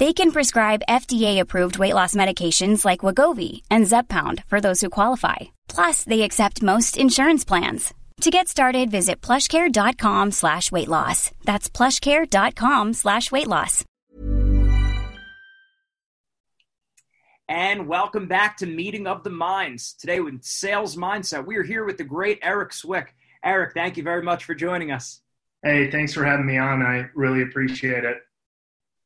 They can prescribe FDA-approved weight loss medications like Wegovy and Zepbound for those who qualify. Plus, they accept most insurance plans. To get started, visit plushcare.com slash weight loss. That's plushcare.com slash weight loss. And welcome back to Meeting of the Minds. Today with Sales Mindset, we are here with the great Eric Swick. Eric, thank you very much for joining us. Hey, thanks for having me on. I really appreciate it.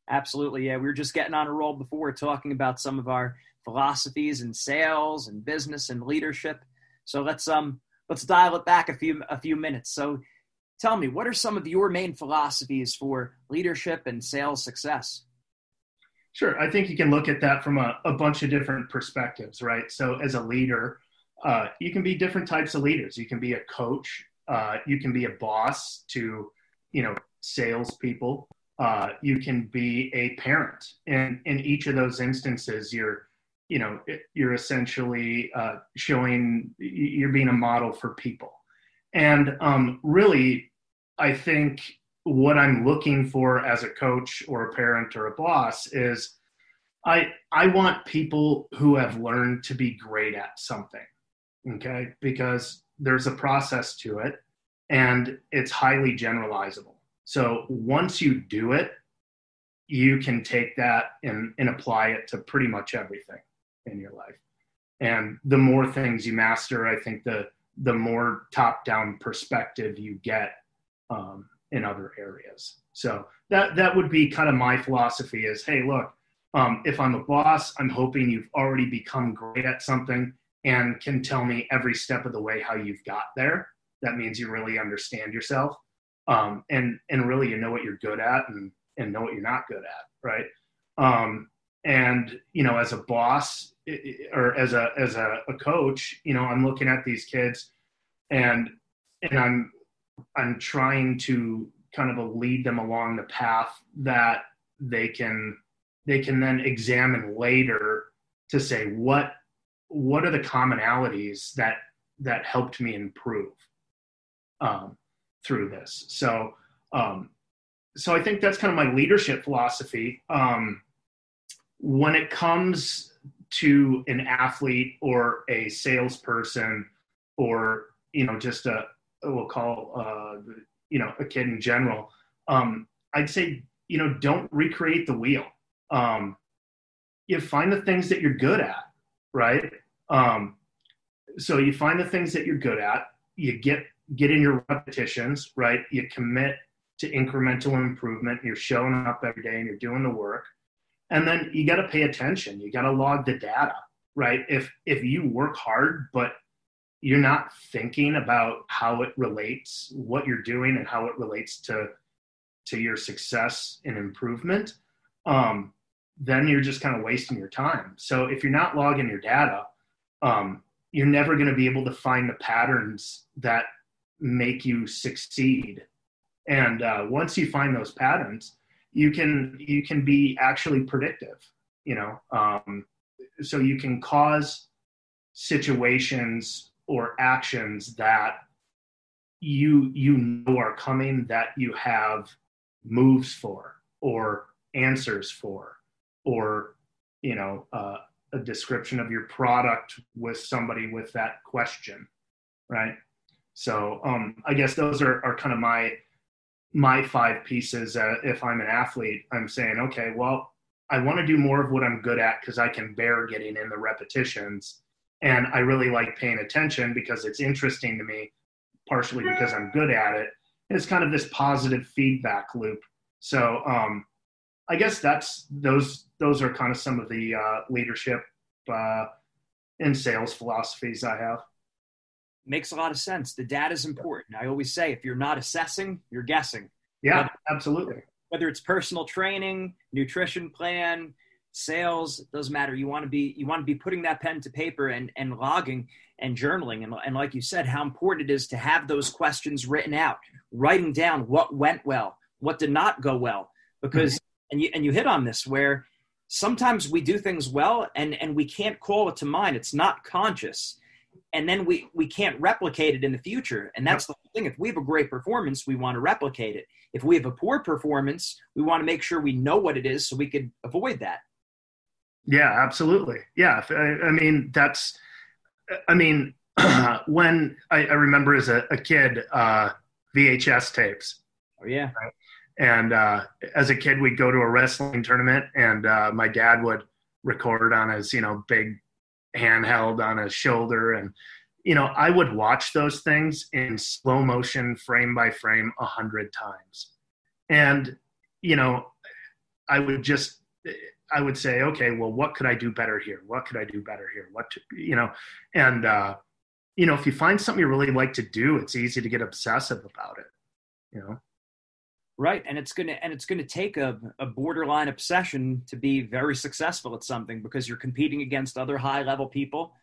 Absolutely. Yeah, we were just getting on a roll before talking about some of our philosophies and sales and business and leadership. So let's um let's dial it back a few a few minutes. So tell me, what are some of your main philosophies for leadership and sales success? Sure. I think you can look at that from a, a bunch of different perspectives, right? So as a leader, uh, you can be different types of leaders. You can be a coach. Uh, you can be a boss to, you know, salespeople. Uh, you can be a parent. And in each of those instances, you're, you know, you're essentially uh, showing you're being a model for people. And um, really, I think what I'm looking for as a coach or a parent or a boss is I I want people who have learned to be great at something. Okay? Because there's a process to it and it's highly generalizable. So once you do it, you can take that and, and apply it to pretty much everything in your life. And the more things you master, I think the the more top down perspective you get um, in other areas. So that that would be kind of my philosophy is, hey, look, um, if I'm a boss, I'm hoping you've already become great at something and can tell me every step of the way how you've got there. That means you really understand yourself, um, and and really you know what you're good at and and know what you're not good at, right? Um, and you know, as a boss or as a as a, a coach, you know, I'm looking at these kids, and and I'm I'm trying to kind of lead them along the path that they can they can then examine later to say what what are the commonalities that that helped me improve um, through this. So um, so I think that's kind of my leadership philosophy. Um, when it comes to an athlete or a salesperson or you know just a we'll call uh, you know a kid in general um, i'd say you know don't recreate the wheel um, you find the things that you're good at right um, so you find the things that you're good at you get get in your repetitions right? You commit to incremental improvement. You're showing up every day and you're doing the work. And then you got to pay attention. You got to log the data right? If if you work hard but you're not thinking about how it relates what you're doing and how it relates to to your success and improvement um, then you're just kind of wasting your time. So if you're not logging your data um, you're never going to be able to find the patterns that make you succeed and uh, once you find those patterns you can you can be actually predictive you know um, so you can cause situations or actions that you you know are coming that you have moves for or answers for, or you know, uh, a description of your product with somebody with that question, right? So um, I guess those are, are kind of my my five pieces. Uh, if I'm an athlete, I'm saying, okay, well, I want to do more of what I'm good at because I can bear getting in the repetitions, and I really like paying attention because it's interesting to me, partially because I'm good at it. it's kind of this positive feedback loop. So um, I guess that's those those are kind of some of the uh, leadership uh, and sales philosophies I have. Makes a lot of sense. The data is important. I always say if you're not assessing, you're guessing. Yeah, whether, absolutely. Whether it's personal training, nutrition plan, sales, it doesn't matter. You want to be you want to be putting that pen to paper and and logging and journaling. And, and like you said, how important it is to have those questions written out, writing down what went well, what did not go well. Because mm-hmm. and you and you hit on this where sometimes we do things well and and we can't call it to mind it's not conscious and then we we can't replicate it in the future. And that's the thing. If we have a great performance we want to replicate it. If we have a poor performance we want to make sure we know what it is so we could avoid that. Yeah absolutely. Yeah i, I mean that's i mean when I, I, remember as a, a kid uh, vhs tapes. Oh yeah. Right? And uh, as a kid, we'd go to a wrestling tournament, and uh, my dad would record on his, you know, big handheld on his shoulder, and you know, I would watch those things in slow motion, frame by frame, a hundred times, and you know, I would just, I would say, okay, well, what could I do better here? What could I do better here? What, to, you know, and uh, you know, if you find something you really like to do, it's easy to get obsessive about it, you know. Right, and it's gonna and it's gonna take a, a borderline obsession to be very successful at something because you're competing against other high level people,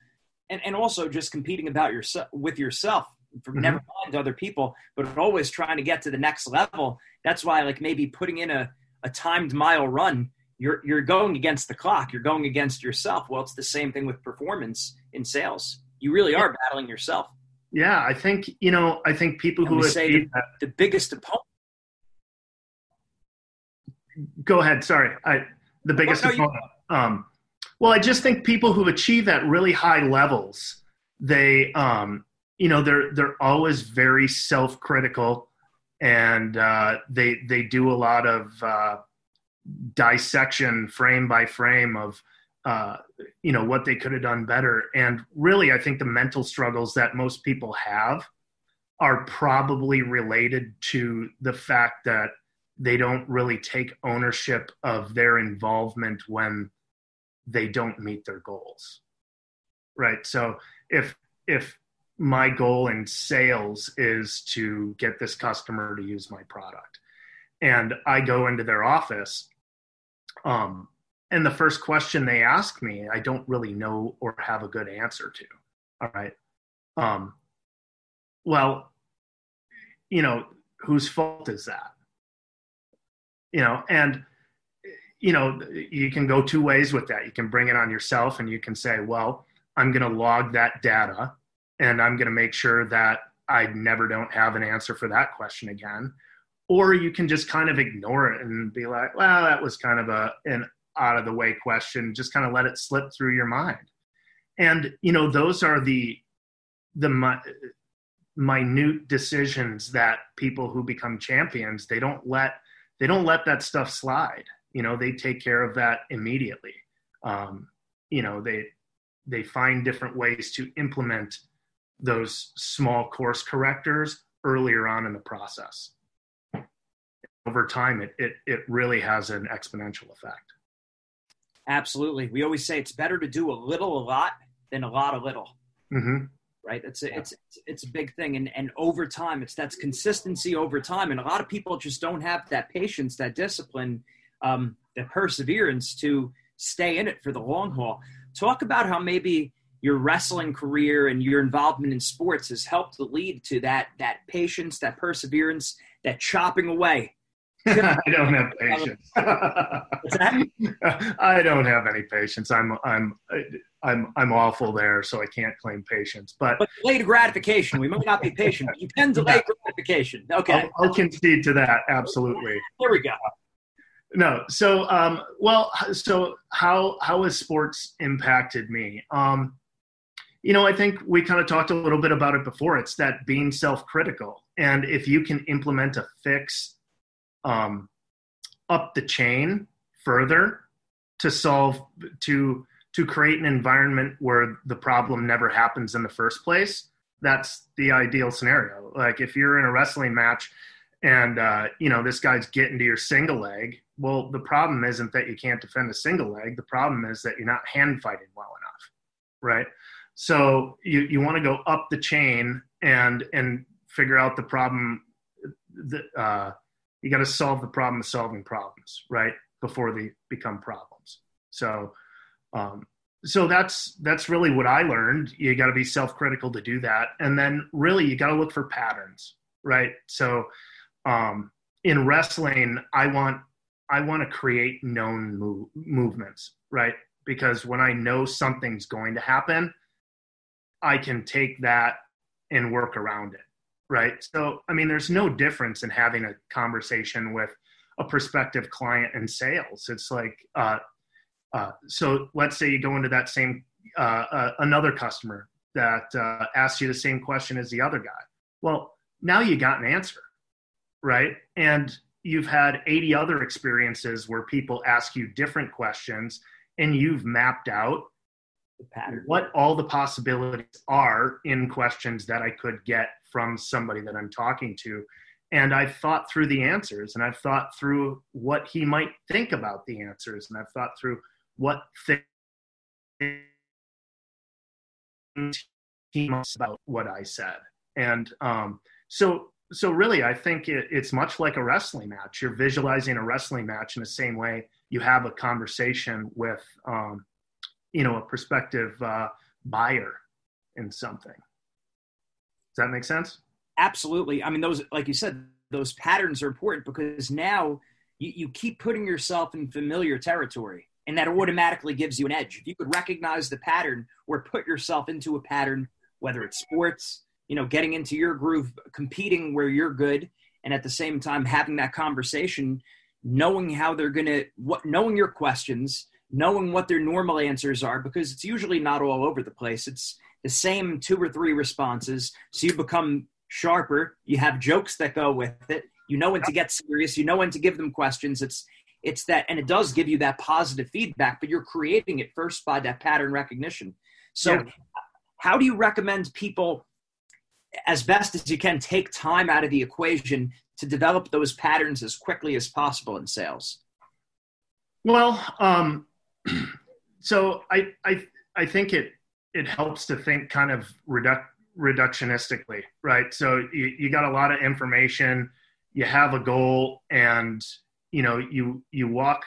and and also just competing about yourself with yourself. From mm-hmm. never mind other people, but always trying to get to the next level. That's why, like maybe putting in a, a timed mile run, you're you're going against the clock. You're going against yourself. Well, it's the same thing with performance in sales. You really are battling yourself. Yeah, I think you know. I think people and who say the, the biggest opponent go ahead. Sorry, I the biggest oh, no. You- um, well, I just think people who achieve at really high levels, they, um, you know, they're they're always very self-critical, and uh, they they do a lot of uh, dissection, frame by frame, of uh, you know what they could have done better. And really, I think the mental struggles that most people have are probably related to the fact that they don't really take ownership of their involvement when they don't meet their goals. Right? So if if my goal in sales is to get this customer to use my product and i go into their office um, and the first question they ask me i don't really know or have a good answer to. All right? Um, well you know whose fault is that you know, and you know, you can go two ways with that. You can bring it on yourself and you can say, well, I'm going to log that data and I'm going to make sure that I never don't have an answer for that question again. Or you can just kind of ignore it and be like, well, that was kind of a, an out of the way question. Just kind of let it slip through your mind. And, you know, those are the, the minute decisions that people who become champions, they don't let they don't let that stuff slide. You know, they take care of that immediately. Um, you know, they they find different ways to implement those small course correctors earlier on in the process. Over time, it it it really has an exponential effect. Absolutely, we always say it's better to do a little a lot than a lot a little. Mm-hmm right? It's a, yeah. it's it's a big thing, and and over time, it's that's consistency over time, and a lot of people just don't have that patience, that discipline, um, that perseverance to stay in it for the long haul. Talk about how maybe your wrestling career and your involvement in sports has helped to lead to that that patience, that perseverance, that chopping away. I don't have patience. I don't have any patience. I'm I'm I'm I'm awful there, so I can't claim patience. But, but delayed gratification. We might not be patient, but you can delay yeah. gratification. Okay, I'll, I'll, concede to that. Absolutely. There we go. no. So, um, well, so how how has sports impacted me? Um, you know, I think we kind of talked a little bit about it before. It's that being self-critical, and if you can implement a fix um, up the chain further to solve to to create an environment where the problem never happens in the first place, that's the ideal scenario. Like if you're in a wrestling match and uh, you know this guy's getting to your single leg well the problem isn't that you can't defend a single leg. The problem is that you're not hand fighting well enough right? So you, you want to go up the chain and and figure out the problem that uh, you got to solve the problem of solving problems right? Before they become problems. So um, so that's that's really what i learned. You got to be self-critical to do that. And then really you got to look for patterns right? So um, in wrestling, I want I want to create known move, movements, right? Because when I know something's going to happen, I can take that and work around it, right? So, I mean, there's no difference in having a conversation with a prospective client in sales. It's like, uh, uh, so let's say you go into that same uh, uh another customer that uh, asks you the same question as the other guy. Well, now you got an answer right? And you've had 80 other experiences where people ask you different questions and you've mapped out what all the possibilities are in questions that I could get from somebody that I'm talking to. And I've thought through the answers and I've thought through what he might think about the answers and I've thought through what things he must about what I said. And um, so so really i think it, it's much like a wrestling match you're visualizing a wrestling match in the same way you have a conversation with um, you know a prospective uh, buyer in something. Does that make sense? Absolutely. I mean those like you said those patterns are important because now you, you keep putting yourself in familiar territory and that automatically gives you an edge. If you could recognize the pattern or put yourself into a pattern whether it's sports you know, getting into your groove, competing where you're good, and at the same time having that conversation, knowing how they're gonna, what, knowing your questions, knowing what their normal answers are, because it's usually not all over the place. It's the same two or three responses, so you become sharper. You have jokes that go with it. You know when to get serious. You know when to give them questions. It's it's that, and it does give you that positive feedback, but you're creating it first by that pattern recognition. So, yeah. how do you recommend people as best as you can, take time out of the equation to develop those patterns as quickly as possible in sales? Well, um, so I, I, I think it, it helps to think kind of reduc- reductionistically, right? So you, you got a lot of information, you have a goal, and you know you you walk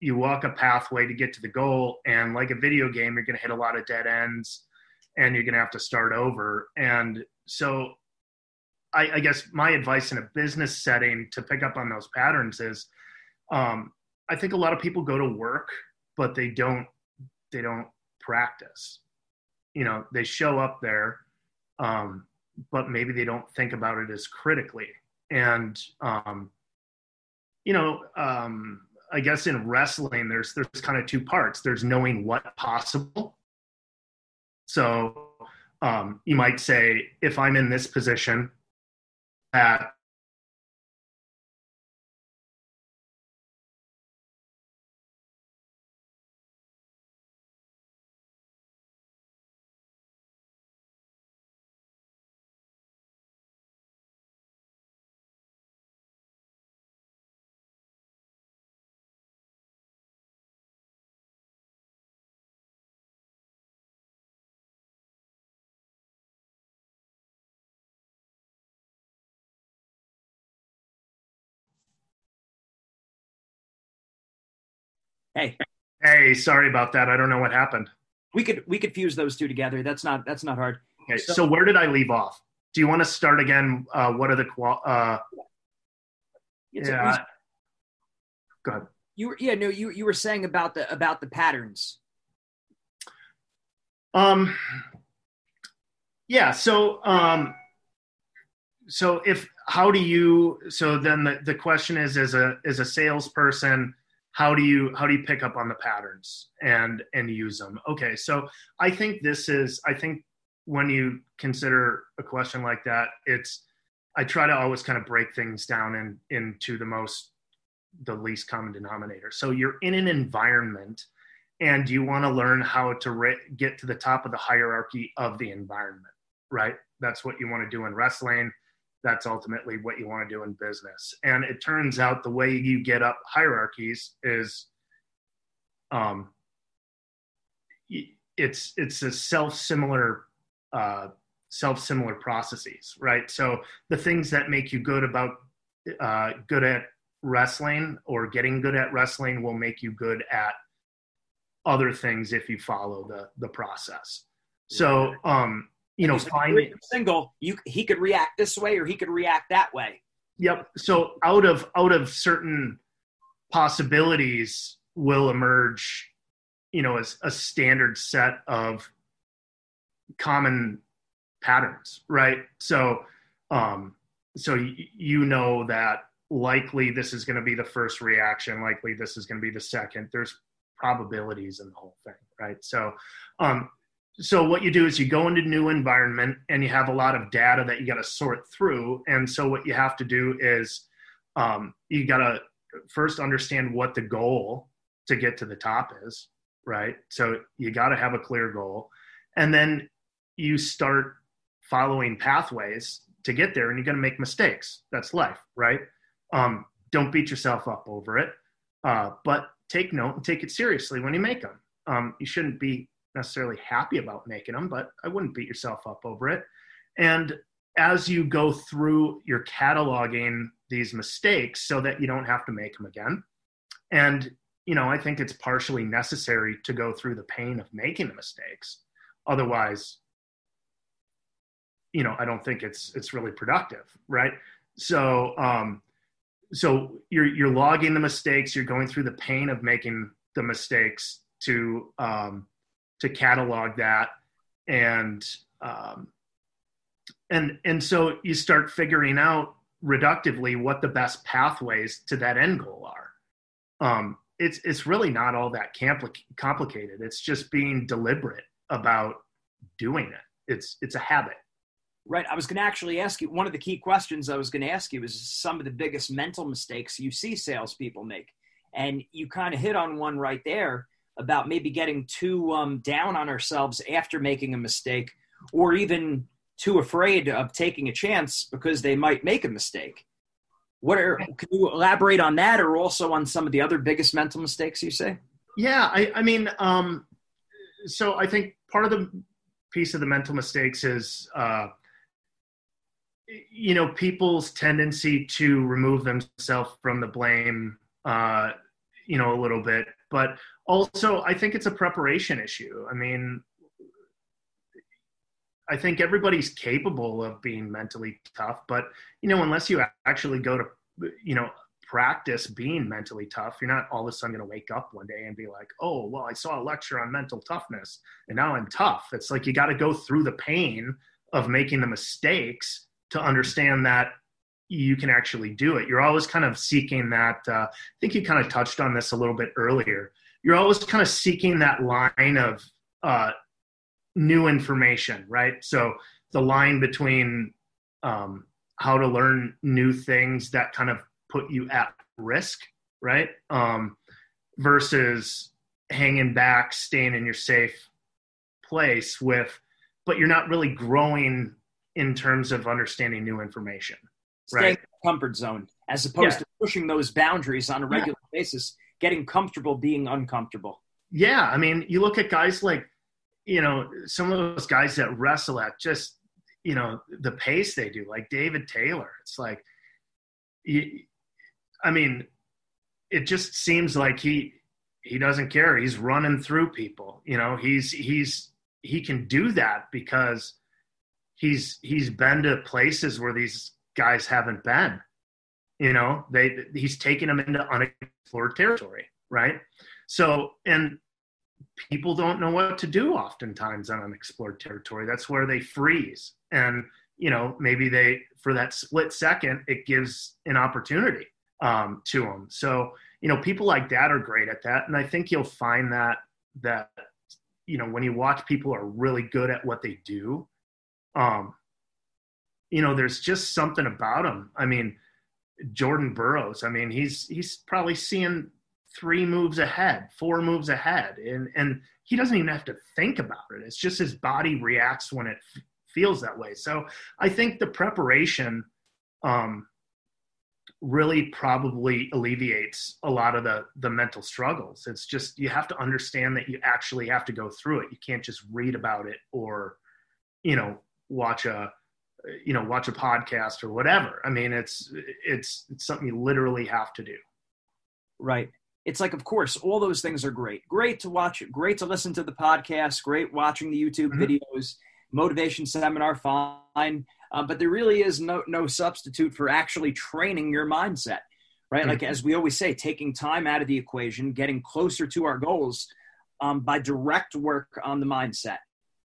you walk a pathway to get to the goal, and like a video game, you're going to hit a lot of dead ends, and you're going to have to start over. And so I, I, guess my advice in a business setting to pick up on those patterns is um, I think a lot of people go to work, but they don't they don't practice. You know, they show up there, um, but maybe they don't think about it as critically. And um, you know, um, I guess in wrestling, there's there's kind of two parts. There's knowing what possible. So um, you might say, if I'm in this position, that Hey. Hey, sorry about that. I don't know what happened. We could we could fuse those two together. That's not that's not hard. Okay. So, so where did I leave off? Do you want to start again? Uh, what are the qual? Uh, yeah. Go ahead. You were yeah no you you were saying about the about the patterns. Um. Yeah. So um. So if how do you so then the, the question is as a as a salesperson how do you how do you pick up on the patterns and and use them okay so i think this is i think when you consider a question like that it's i try to always kind of break things down in into the most the least common denominator. So you're in an environment and you want to learn how to re- get to the top of the hierarchy of the environment right? That's what you want to do in wrestling that's ultimately what you want to do in business. And it turns out the way you get up hierarchies is um, it's it's a self similar uh, self similar processes, right? So the things that make you good about uh, good at wrestling or getting good at wrestling will make you good at other things if you follow the the process. So um, you know, finding single, you he could react this way or he could react that way. Yep. So out of out of certain possibilities will emerge, you know, as a standard set of common patterns, right? So, um, so y- you know that likely this is going to be the first reaction, likely this is going to be the second. There's probabilities in the whole thing, right? So, um, so what you do is you go into new environment and you have a lot of data that you got to sort through. And so what you have to do is um, you got to first understand what the goal to get to the top is right? So you got to have a clear goal. And then you start following pathways to get there and you're going to make mistakes. That's life right? Um, don't beat yourself up over it. Uh, but take note and take it seriously when you make them um, you shouldn't be necessarily happy about making them, but I wouldn't beat yourself up over it. And as you go through, you're cataloging these mistakes so that you don't have to make them again. And, you know, I think it's partially necessary to go through the pain of making the mistakes. Otherwise, you know, I don't think it's it's really productive, right? So, um, so you're you're logging the mistakes, you're going through the pain of making the mistakes to um, to catalog that. And um, and and so you start figuring out reductively what the best pathways to that end goal are. Um, it's it's really not all that compli- complicated. It's just being deliberate about doing it. It's it's a habit. Right. I was going to actually ask you one of the key questions i was going to ask you is some of the biggest mental mistakes you see salespeople make. And you kind of hit on one right there about maybe getting too um, down on ourselves after making a mistake or even too afraid of taking a chance because they might make a mistake. What are, can you elaborate on that or also on some of the other biggest mental mistakes you say? Yeah, I, I mean, um, so I think part of the piece of the mental mistakes is, uh, you know, people's tendency to remove themselves from the blame, uh, you know, a little bit. But also, I think it's a preparation issue. I mean, I think everybody's capable of being mentally tough, but you know, unless you actually go to, you know, practice being mentally tough, you're not all of a sudden going to wake up one day and be like, "Oh, well, I saw a lecture on mental toughness, and now I'm tough." It's like you got to go through the pain of making the mistakes to understand that you can actually do it. You're always kind of seeking that. Uh, I think you kind of touched on this a little bit earlier you're always kind of seeking that line of uh, new information, right? So the line between um, how to learn new things that kind of put you at risk, right? Um, versus hanging back, staying in your safe place with, but you're not really growing in terms of understanding new information, Staying right? comfort zone as opposed yeah. to pushing those boundaries on a regular yeah. basis getting comfortable being uncomfortable. Yeah, I mean, you look at guys like, you know, some of those guys that wrestle at just, you know, the pace they do, like David Taylor. It's like, I mean, it just seems like he he doesn't care. He's running through people. You know, he's he's he can do that because he's he's been to places where these guys haven't been. You know, they he's taking them into unexplored territory, right? So, and people don't know what to do oftentimes on unexplored territory. That's where they freeze. And you know, maybe they, for that split second, it gives an opportunity um, to them. So, you know, people like that are great at that. And I think you'll find that, that, you know, when you watch people are really good at what they do, um, you know, there's just something about him. I mean, Jordan Burroughs, I mean, he's, he's probably seeing three moves ahead, four moves ahead. And, and he doesn't even have to think about it. It's just his body reacts when it f- feels that way. So I think the preparation um, really probably alleviates a lot of the the mental struggles. It's just you have to understand that you actually have to go through it. You can't just read about it or you know watch a you know watch a podcast or whatever. I mean it's it's it's something you literally have to do. Right. It's like, of course, all those things are great. Great to watch, great to listen to the podcast, great watching the YouTube mm-hmm. videos, motivation seminar, fine. Um, but there really is no no substitute for actually training your mindset, right? Mm-hmm. Like as we always say, taking time out of the equation, getting closer to our goals um, by direct work on the mindset.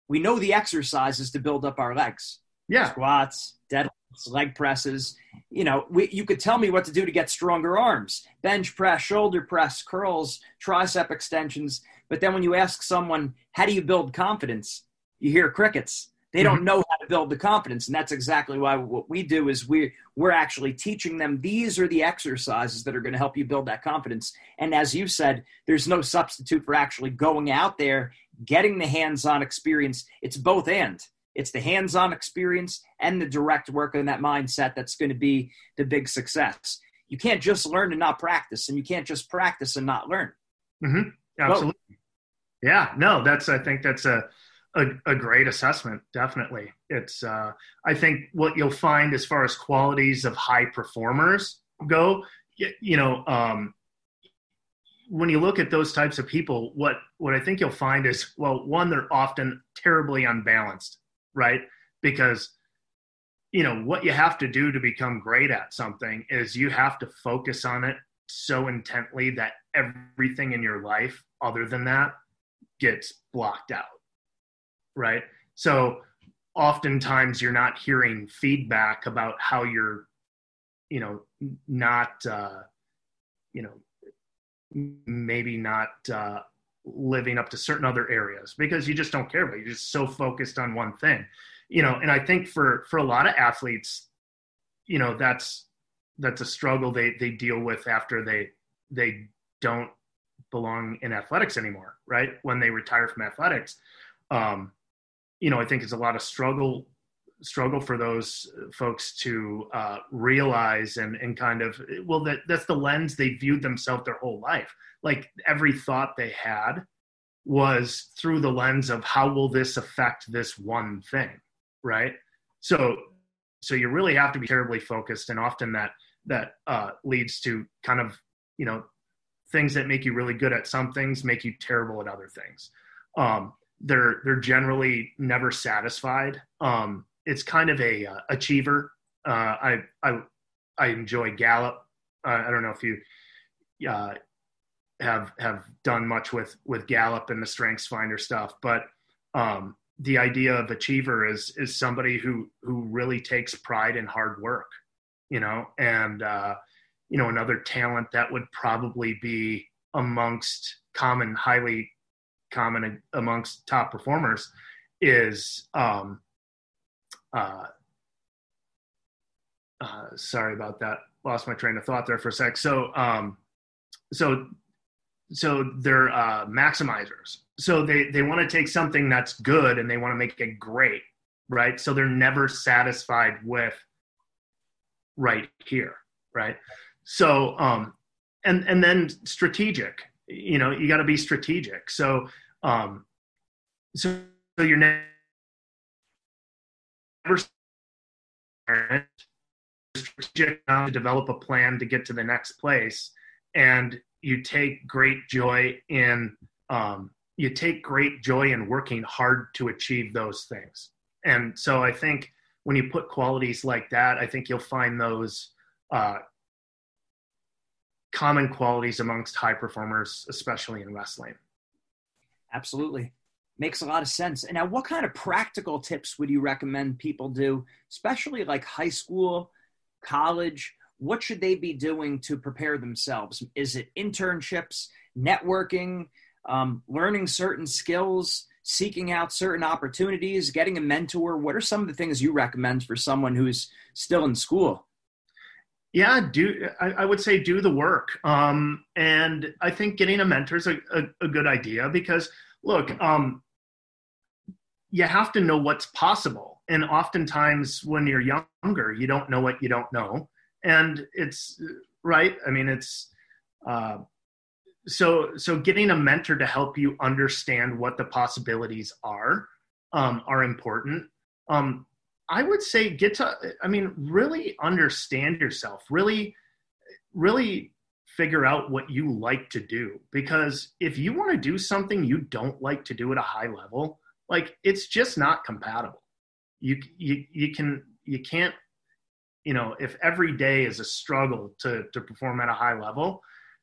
We know the exercises to build up our legs. Yeah, squats, deadlifts, leg presses. You know, we, you could tell me what to do to get stronger arms: bench press, shoulder press, curls, tricep extensions. But then when you ask someone, "How do you build confidence?" you hear crickets they don't mm-hmm. know how to build the confidence and that's exactly why what we do is we we're actually teaching them these are the exercises that are going to help you build that confidence and as you said there's no substitute for actually going out there getting the hands-on experience it's both and it's the hands-on experience and the direct work and that mindset that's going to be the big success you can't just learn and not practice and you can't just practice and not learn mm-hmm. absolutely both. yeah no that's i think that's a a, a great assessment. Definitely, it's. Uh, I think what you'll find as far as qualities of high performers go, you, you know, um, when you look at those types of people, what what I think you'll find is, well, one, they're often terribly unbalanced, right? Because you know what you have to do to become great at something is you have to focus on it so intently that everything in your life other than that gets blocked out right? So oftentimes you're not hearing feedback about how you're, you know, not, uh, you know, maybe not uh, living up to certain other areas because you just don't care about it. You're just so focused on one thing, you know. And I think for for a lot of athletes, you know, that's that's a struggle they they deal with after they they don't belong in athletics anymore, right? When they retire from athletics. Um, you know, I think it's a lot of struggle struggle for those folks to uh, realize and and kind of well that that's the lens they viewed themselves their whole life. Like every thought they had was through the lens of how will this affect this one thing, right? So so you really have to be terribly focused, and often that that uh, leads to kind of you know things that make you really good at some things make you terrible at other things. Um, they're they're generally never satisfied. Um, it's kind of a uh, achiever. Uh, I I I enjoy Gallup. Uh, I don't know if you uh, have have done much with with Gallup and the Strengths Finder stuff, but um, the idea of achiever is is somebody who who really takes pride in hard work, you know, and uh, you know another talent that would probably be amongst common highly common amongst top performers is um, uh, uh, sorry about that. Lost my train of thought there for a sec. So um, so so they're uh, maximizers. So they they want to take something that's good and they want to make it great right? So they're never satisfied with right here right? So um and and then strategic you know you got to be strategic. So um, so, so you're to develop a plan to get to the next place, and you take great joy in um, you take great joy in working hard to achieve those things. And so I think when you put qualities like that, I think you'll find those uh, common qualities amongst high performers, especially in wrestling. Absolutely. Makes a lot of sense. And now, what kind of practical tips would you recommend people do, especially like high school, college? What should they be doing to prepare themselves? Is it internships, networking, um, learning certain skills, seeking out certain opportunities, getting a mentor? What are some of the things you recommend for someone who's still in school? Yeah, do I, I would say do the work, um, and I think getting a mentor is a, a, a good idea because look, um, you have to know what's possible. And oftentimes when you're younger, you don't know what you don't know. And it's right. I mean, it's, uh, so, so getting a mentor to help you understand what the possibilities are, um, are important. Um, I would say get to, I mean, really understand yourself, really, really figure out what you like to do. Because if you want to do something you don't like to do at a high level, like it's just not compatible. You you you can you can't you know if every day is a struggle to to perform at a high level,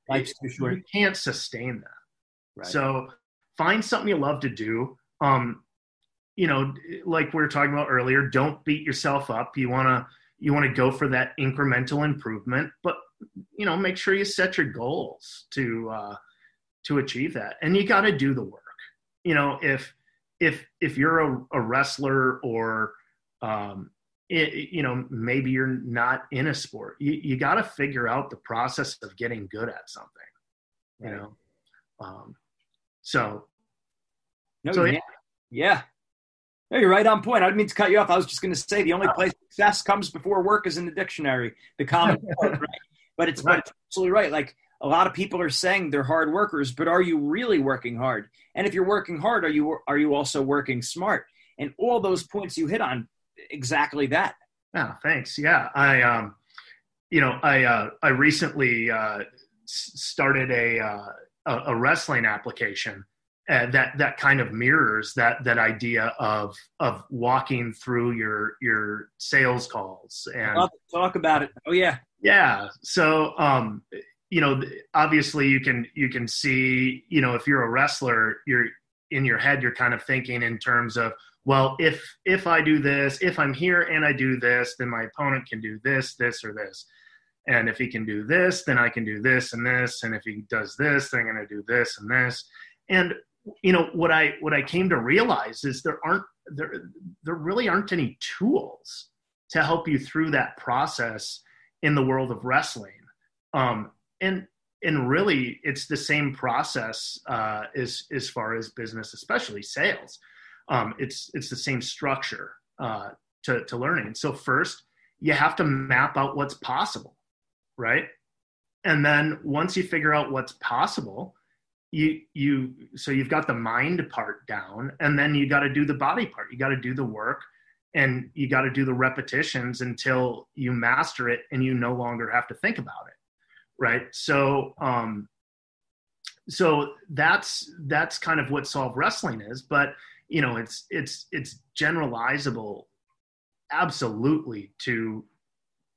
life's too short. You can't sustain that. Right. So find something you love to do. Um, you know, like we were talking about earlier, don't beat yourself up. You wanna you want to go for that incremental improvement, but you know, make sure you set your goals to uh, to achieve that, and you got to do the work. You know, if if if you're a, a wrestler or um, it, you know maybe you're not in a sport, you, you got to figure out the process of getting good at something. You know, um, so no, so, yeah. yeah. No, you're right on point. I didn't mean to cut you off. I was just going to say the only place success comes before work is in the dictionary, the common right? But it's, right. but it's absolutely right. Like a lot of people are saying they're hard workers, but are you really working hard? And if you're working hard, are you are you also working smart? And all those points you hit on, exactly that. Yeah, thanks. Yeah, I um, you know, I uh, I recently uh, started a uh, a wrestling application uh, that that kind of mirrors that that idea of of walking through your your sales calls and talk about it. Oh yeah, yeah. So, um, you know, obviously you can you can see, you know, if you're a wrestler, you're in your head, you're kind of thinking in terms of, well, if if I do this, if I'm here and I do this, then my opponent can do this, this, or this. And if he can do this, then I can do this and this. And if he does this, then I'm going to do this and this. And you know what I what I came to realize is there aren't there there really aren't any tools to help you through that process in the world of wrestling. Um, and and really, it's the same process uh, as as far as business, especially sales. Um, it's it's the same structure uh, to to learning. So first, you have to map out what's possible, right? And then once you figure out what's possible, you you so you've got the mind part down, and then you got to do the body part. You got to do the work and you got to do the repetitions until you master it and you no longer have to think about it right? So um so that's that's kind of what solve wrestling is but you know it's it's it's generalizable absolutely to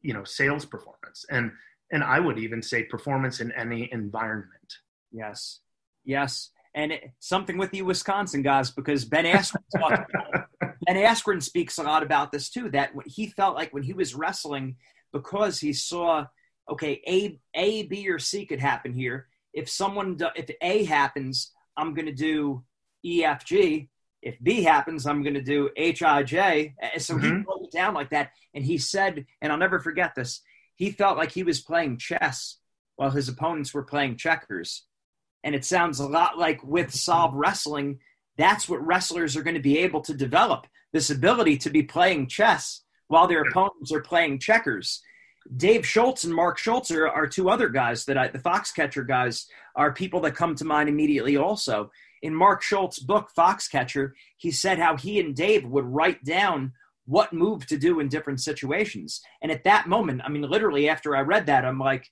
you know sales performance and and i would even say performance in any environment. Yes. Yes. And it, something with you wisconsin guys because ben askren talked about and Askren speaks a lot about this too. That he felt like when he was wrestling, because he saw, okay, A, A, B, or C could happen here. If someone, if A happens, I'm going to do E, F, G. If B happens, I'm going to do H, I, J. So mm-hmm. he broke it down like that, and he said, and I'll never forget this. He felt like he was playing chess while his opponents were playing checkers. And it sounds a lot like with Solve Wrestling that's what wrestlers are going to be able to develop this ability to be playing chess while their opponents are playing checkers. Dave Schultz and Mark Schultz are, are two other guys that I, the Foxcatcher guys are people that come to mind immediately also. In Mark Schultz's book, Foxcatcher, he said how he and Dave would write down what move to do in different situations. And at that moment, I mean, literally after I read that, I'm like,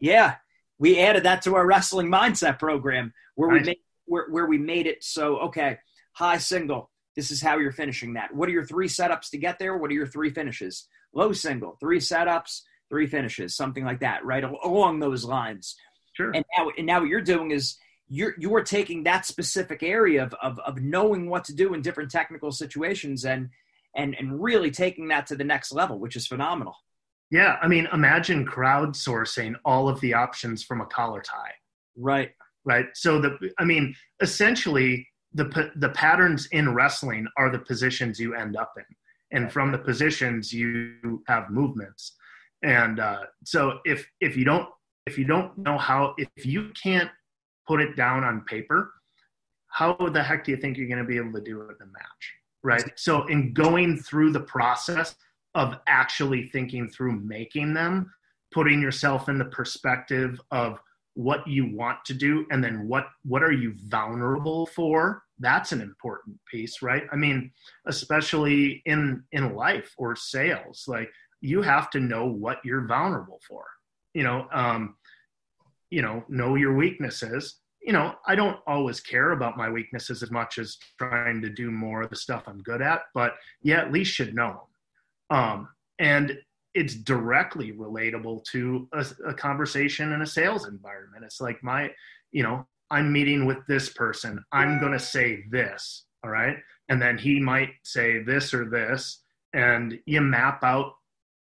yeah, we added that to our wrestling mindset program where nice. we made where, where we made it so okay high single this is how you're finishing that what are your three setups to get there what are your three finishes low single three setups three finishes something like that right along those lines sure and now and now what you're doing is you're you're taking that specific area of, of of knowing what to do in different technical situations and and and really taking that to the next level, which is phenomenal. Yeah, I mean, imagine crowdsourcing all of the options from a collar tie. Right. Right. So the I mean, essentially the the patterns in wrestling are the positions you end up in. And from the positions you have movements. And uh, so if if you don't if you don't know how if you can't put it down on paper how the heck do you think you're going to be able to do it in a match right? So in going through the process of actually thinking through making them putting yourself in the perspective of what you want to do and then what what are you vulnerable for? That's an important piece right? I mean especially in in life or sales like you have to know what you're vulnerable for. You know um you know know your weaknesses. You know i don't always care about my weaknesses as much as trying to do more of the stuff i'm good at but yeah at least should know them um and it's directly relatable to a, a conversation in a sales environment it's like my you know I'm meeting with this person. I'm going to say this. All right. And then he might say this or this. And you map out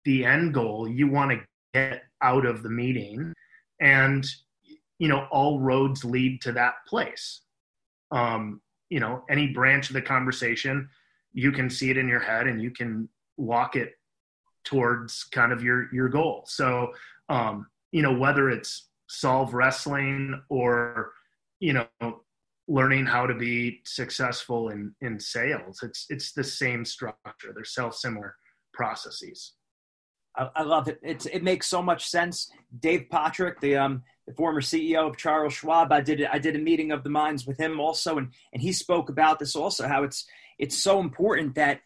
the end goal you want to get out of the meeting. And, you know, all roads lead to that place. Um, you know, any branch of the conversation, you can see it in your head and you can walk it towards kind of your your goal. So, um, you know, whether it's solve wrestling or you know learning how to be successful in in sales it's it's the same structure. They're self similar processes. I, I, love it. It's it makes so much sense. Dave Pottruck the um the former ceo of charles schwab i did i did a meeting of the minds with him also and and he spoke about this also how it's it's so important that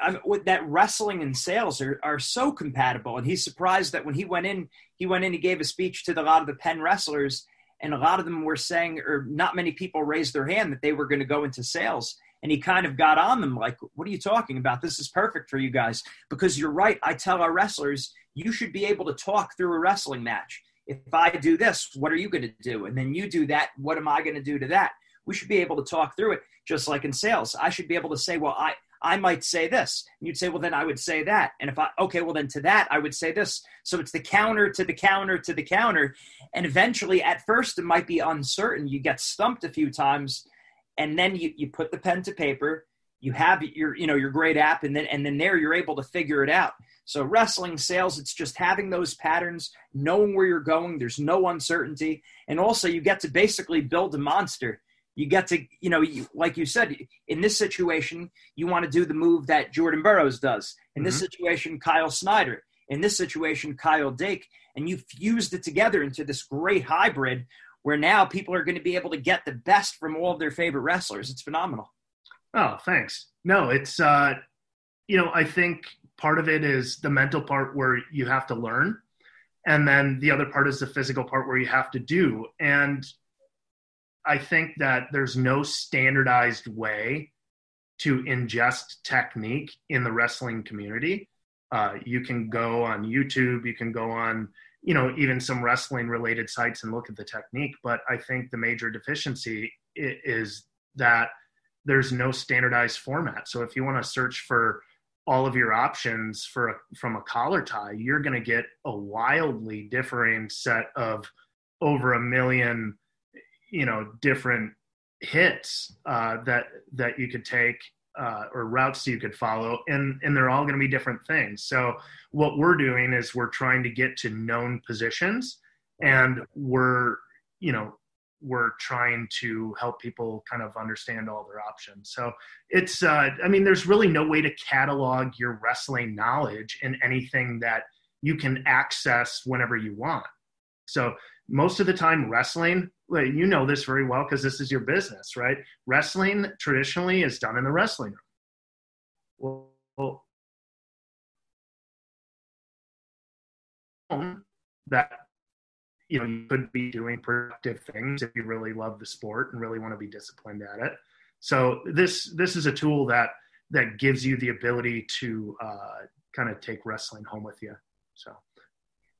I mean, that wrestling and sales are, are so compatible. And he's surprised that when he went in he went in he gave a speech to the, a lot of the penn wrestlers and a lot of them were saying or not many people raised their hand that they were going to go into sales. And he kind of got on them like what are you talking about? This is perfect for you guys. Because you're right i tell our wrestlers you should be able to talk through a wrestling match. If i do this what are you going to do? And then you do that what am i going to do to that? We should be able to talk through it just like in sales. I should be able to say well i I might say this. And you'd say, well, then I would say that. And if I, okay, well, then to that, I would say this. So it's the counter to the counter to the counter. And eventually, at first, it might be uncertain. You get stumped a few times. And then you, you put the pen to paper. You have your, you know, your great app. And then, and then there you're able to figure it out. So wrestling sales, it's just having those patterns, knowing where you're going. There's no uncertainty. And also you get to basically build a monster you get to you know you, like you said in this situation you want to do the move that jordan burroughs does. In this mm-hmm. situation kyle snyder. In this situation kyle dake. And you fused it together into this great hybrid where now people are going to be able to get the best from all of their favorite wrestlers. It's phenomenal. Oh thanks. No it's uh you know i think part of it is the mental part where you have to learn. And then the other part is the physical part where you have to do. And I think that there's no standardized way to ingest technique in the wrestling community. Uh, you can go on YouTube, you can go on, you know, even some wrestling related sites and look at the technique. But I think the major deficiency is that there's no standardized format. So if you want to search for all of your options for a, from a collar tie, you're going to get a wildly differing set of over a million you know different hits uh, that that you could take uh, or routes you could follow and and they're all going to be different things. So what we're doing is we're trying to get to known positions and we're you know we're trying to help people kind of understand all their options. So it's uh, i mean there's really no way to catalog your wrestling knowledge in anything that you can access whenever you want. So most of the time wrestling you know this very well because this is your business right? Wrestling traditionally is done in the wrestling room. Well that you know you could be doing productive things if you really love the sport and really want to be disciplined at it. So this this is a tool that that gives you the ability to uh, kind of take wrestling home with you so.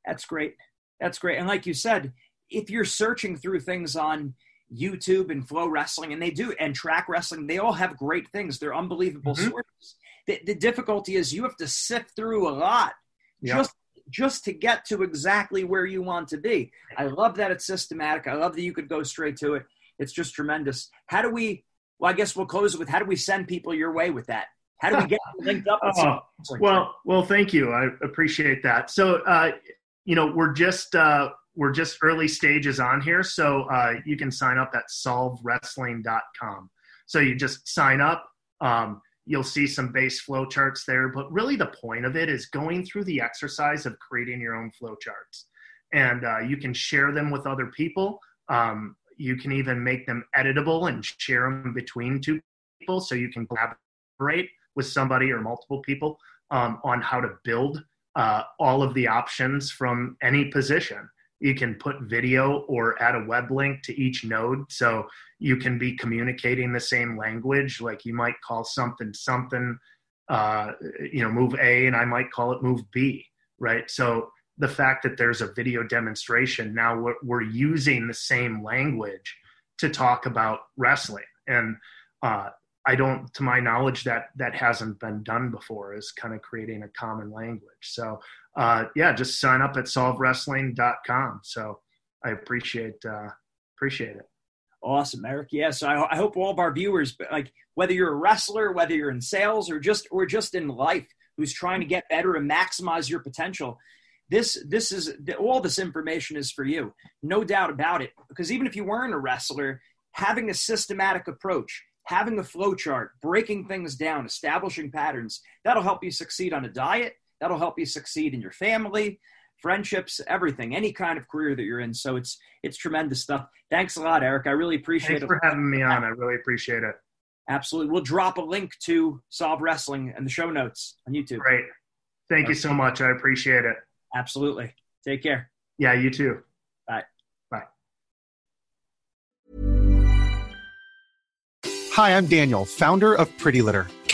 That's great. That's great. And like you said if you're searching through things on YouTube and Flow Wrestling, and they do, and Track Wrestling, they all have great things. They're unbelievable mm-hmm. sources. The, the, difficulty is you have to sift through a lot yeah. just just to get to exactly where you want to be. I love that it's systematic. I love that you could go straight to it. It's just tremendous. How do we? Well, I guess we'll close with how do we send people your way with that? How do we get linked up? oh, well, well, thank you. I appreciate that. So, uh, you know, we're just uh, we're just early stages on here, so uh, you can sign up at solvewrestling.com. So you just sign up. Um, you'll see some base flow charts there, but really the point of it is going through the exercise of creating your own flow charts, and uh, you can share them with other people. Um, you can even make them editable and share them between two people, so you can collaborate with somebody or multiple people um, on how to build uh, all of the options from any position. You can put video or add a web link to each node so you can be communicating the same language. Like you might call something something, uh, you know, move A, and I might call it move B, right? So the fact that there's a video demonstration now we're, we're using the same language to talk about wrestling and uh, I don't, to my knowledge, that that hasn't been done before. Is kind of creating a common language. So, uh, yeah, just sign up at solvewrestling.com. So, I appreciate uh, appreciate it. Awesome, Eric. Yeah, so I, I hope all of our viewers, like whether you're a wrestler, whether you're in sales, or just or just in life, who's trying to get better and maximize your potential, this this is all this information is for you, no doubt about it. Because even if you weren't a wrestler, having a systematic approach having a flow chart, breaking things down, establishing patterns, that'll help you succeed on a diet. That'll help you succeed in your family, friendships, everything, any kind of career that you're in. So it's it's tremendous stuff. Thanks a lot, Eric. I really appreciate Thanks it. Thanks for having me on. I really appreciate it. Absolutely. We'll drop a link to Solve Wrestling and the show notes on YouTube. Great. Thank okay. you so much. I appreciate it. Absolutely. Take care. Yeah, you too. Bye. Bye. Hi, I'm Daniel, founder of Pretty Litter.